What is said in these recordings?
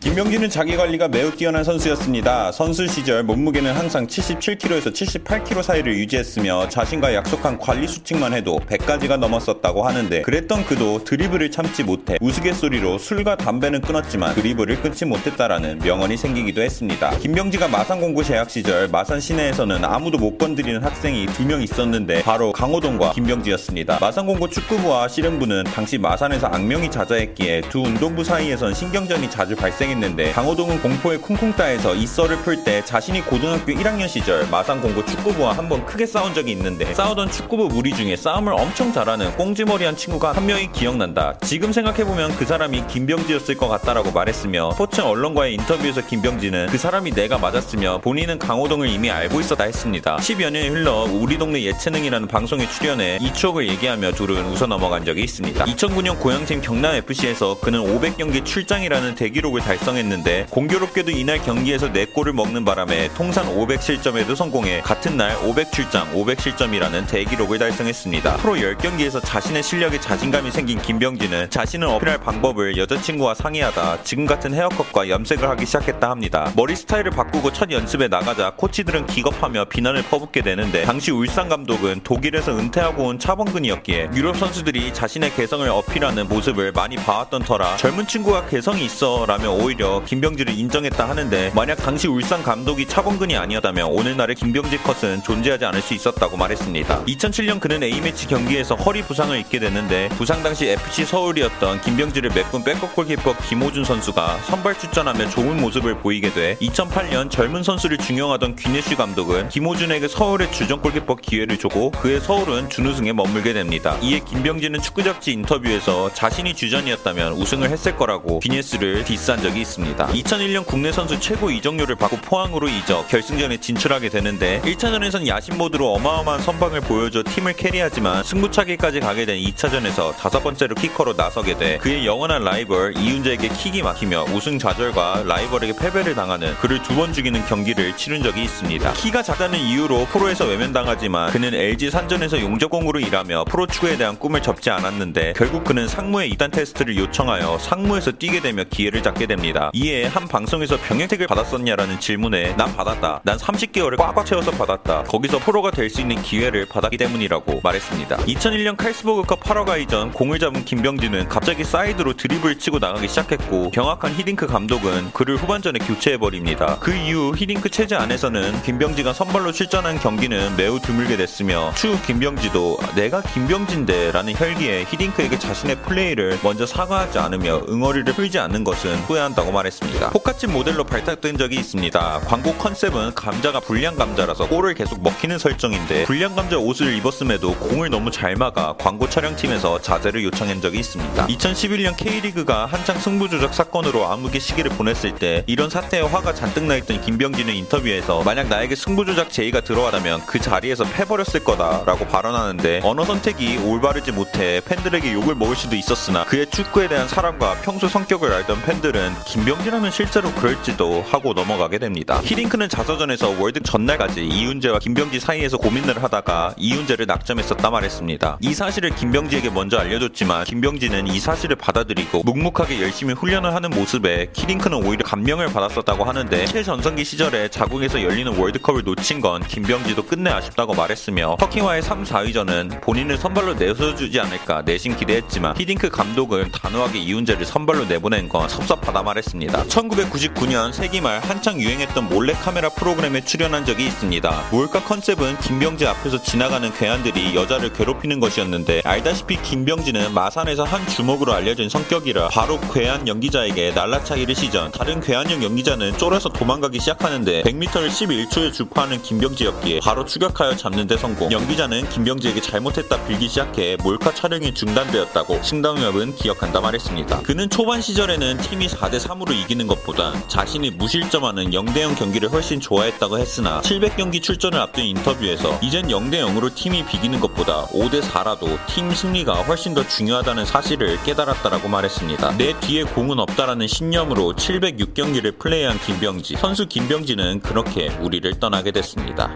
김병지는 자기 관리가 매우 뛰어난 선수였습니다. 선수 시절 몸무게는 항상 77kg에서 78kg 사이를 유지했으며 자신과 약속한 관리 수칙만 해도 100가지가 넘었었다고 하는데 그랬던 그도 드리블을 참지 못해 우스갯소리로 술과 담배는 끊었지만 드리블을 끊지 못했다라는 명언이 생기기도 했습니다. 김병지가 마산공고 재학 시절 마산 시내에서는 아무도 못 건드리는 학생이 두 명 있었는데 바로 강호동과 김병지였습니다. 마산공고 축구부와 씨름부는 당시 마산에서 악명이 자자했기에 두 운동부 사이에선 신경전이 자주 발생 했는데 강호동은 공포의 쿵쿵따에서 이 썰을 풀 때 자신이 고등학교 1학년 시절 마산공고 축구부와 한번 크게 싸운 적이 있는데 싸우던 축구부 무리 중에 싸움을 엄청 잘하는 꽁지머리한 친구가 한 명이 기억난다. 지금 생각해보면 그 사람이 김병지였을 것 같다라고 말했으며 스포츠 언론과의 인터뷰에서 김병지는 그 사람이 내가 맞았으며 본인은 강호동을 이미 알고 있었다 했습니다. 10여 년이 흘러 우리 동네 예체능이라는 방송에 출연해 이 추억을 얘기하며 둘은 웃어 넘어간 적이 있습니다. 2009년 고향팀 경남FC에서 그는 500경기 출장이라는 대기록을 달성 했는데 공교롭게도 이날 경기에서 4골을 먹는 바람에 통산 500실점에도 성공해 같은 날 500출장 500실점이라는 대기록을 달성했습니다. 프로 10경기에서 자신의 실력에 자신감이 생긴 김병진은 자신을 어필할 방법을 여자친구와 상의하다 지금 같은 헤어컷과 염색을 하기 시작했다 합니다. 머리 스타일을 바꾸고 첫 연습에 나가자 코치들은 기겁하며 비난을 퍼붓게 되는데 당시 울산 감독은 독일에서 은퇴하고 온 차범근이었기에 유럽 선수들이 자신의 개성을 어필하는 모습을 많이 봐왔던 터라 젊은 친구가 개성이 있어 라며 오히려 김병지를 인정했다 하는데 만약 당시 울산 감독이 차범근이 아니었다면 오늘날의 김병지 컷은 존재하지 않을 수 있었다고 말했습니다. 2007년 그는 A매치 경기에서 허리 부상을 입게 되는데 부상 당시 FC 서울이었던 김병지를 메꾼 백업 골키퍼 김호준 선수가 선발 출전하며 좋은 모습을 보이게 돼 2008년 젊은 선수를 중용하던 귀네슈 감독은 김호준에게 서울의 주전 골키퍼 기회를 주고 그의 서울은 준우승에 머물게 됩니다. 이에 김병지는 축구 잡지 인터뷰에서 자신이 주전이었다면 우승을 했을 거라고 귀네슈를 diss한 적이 있습니다. 2001년 국내 선수 최고 이적료를 받고 포항으로 이적 결승전에 진출하게 되는데 1차전에선 야신 모드로 어마어마한 선방을 보여줘 팀을 carry하지만 승부차기까지 가게 된 2차전에서 다섯 번째로 키커로 나서게 돼 그의 영원한 라이벌 이운재에게 킥이 막히며 우승 좌절과 라이벌에게 패배를 당하는 그를 두 번 죽이는 경기를 치른 적이 있습니다. 키가 작다는 이유로 프로에서 외면당하지만 그는 LG 산전에서 용접공으로 일하며 프로 축구에 대한 꿈을 접지 않았는데 결국 그는 상무의 입단 테스트를 요청하여 상무에서 뛰게 되며 기회를 잡게 됩니다. 이에 한 방송에서 병역 혜택을 받았었냐라는 질문에 난 받았다. 난 30개월을 꽉꽉 채워서 받았다. 거기서 프로가 될 수 있는 기회를 받았기 때문이라고 말했습니다. 2001년 칼스버그컵 파라과이전 공을 잡은 김병지는 갑자기 사이드로 드리블 치고 나가기 시작했고 경악한 히딩크 감독은 그를 후반전에 교체해버립니다. 그 이후 히딩크 체제 안에서는 김병지가 선발로 출전한 경기는 매우 드물게 됐으며 추후 김병지도 내가 김병진데 라는 혈기에 히딩크에게 자신의 플레이를 먼저 사과하지 않으며 응어리를 풀지 않는 것은 후회한다 고 말했습니다. 포카칩 모델로 발탁된 적이 있습니다. 광고 컨셉은 감자가 불량 감자라서 골을 계속 먹히는 설정인데 불량 감자 옷을 입었음에도 공을 너무 잘 막아 광고 촬영팀에서 자제를 요청한 적이 있습니다. 2011년 K리그가 한창 승부 조작 사건으로 암흑의 시기를 보냈을 때 이런 사태에 화가 잔뜩 나 있던 김병지는 인터뷰에서 만약 나에게 승부 조작 제의가 들어왔다면 그 자리에서 패버렸을 거다라고 발언하는데 언어 선택이 올바르지 못해 팬들에게 욕을 먹을 수도 있었으나 그의 축구에 대한 사랑과 평소 성격을 알던 팬들은 김병지 하면 실제로 그럴지도 하고 넘어가게 됩니다. 히딩크는 자서전에서 월드컵 전날까지 이운재와 김병지 사이에서 고민을 하다가 이운재를 낙점했었다 말했습니다. 이 사실을 김병지에게 먼저 알려줬지만 김병지는 이 사실을 받아들이고 묵묵하게 열심히 훈련을 하는 모습에 히딩크는 오히려 감명을 받았었다고 하는데 최전성기 시절에 자국에서 열리는 월드컵을 놓친 건 김병지도 끝내 아쉽다고 말했으며 터키와의 3, 4위전은 본인을 선발로 내세워주지 않을까 내심 기대했지만 히딩크 감독은 단호하게 이운재를 선발로 내보낸 건 섭섭하다 말했습니다. 1999년 세기말 한창 유행했던 몰래카메라 프로그램에 출연한 적이 있습니다. 몰카 컨셉은 김병지 앞에서 지나가는 괴한들이 여자를 괴롭히는 것이었는데 알다시피 김병지는 마산에서 한 주먹으로 알려진 성격이라 바로 괴한 연기자에게 날라차기를 시전 다른 괴한형 연기자는 쫄아서 도망가기 시작하는데 100m를 11초에 주파하는 김병지였기에 바로 추격하여 잡는 데 성공 연기자는 김병지에게 잘못했다 빌기 시작해 몰카 촬영이 중단되었다고 신동엽은 기억한다 말했습니다. 그는 초반 시절에는 팀이 4대 3으로 이기는 것보단 자신이 무실점하는 0대0 경기를 훨씬 좋아했다고 했으나 700경기 출전을 앞둔 인터뷰에서 이젠 0대0으로 팀이 비기는 것보다 5대4라도 팀 승리가 훨씬 더 중요하다는 사실을 깨달았다라고 말했습니다. 내 뒤에 공은 없다라는 신념으로 706경기를 플레이한 김병지 선수 김병지는 그렇게 우리를 떠나게 됐습니다.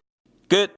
끝!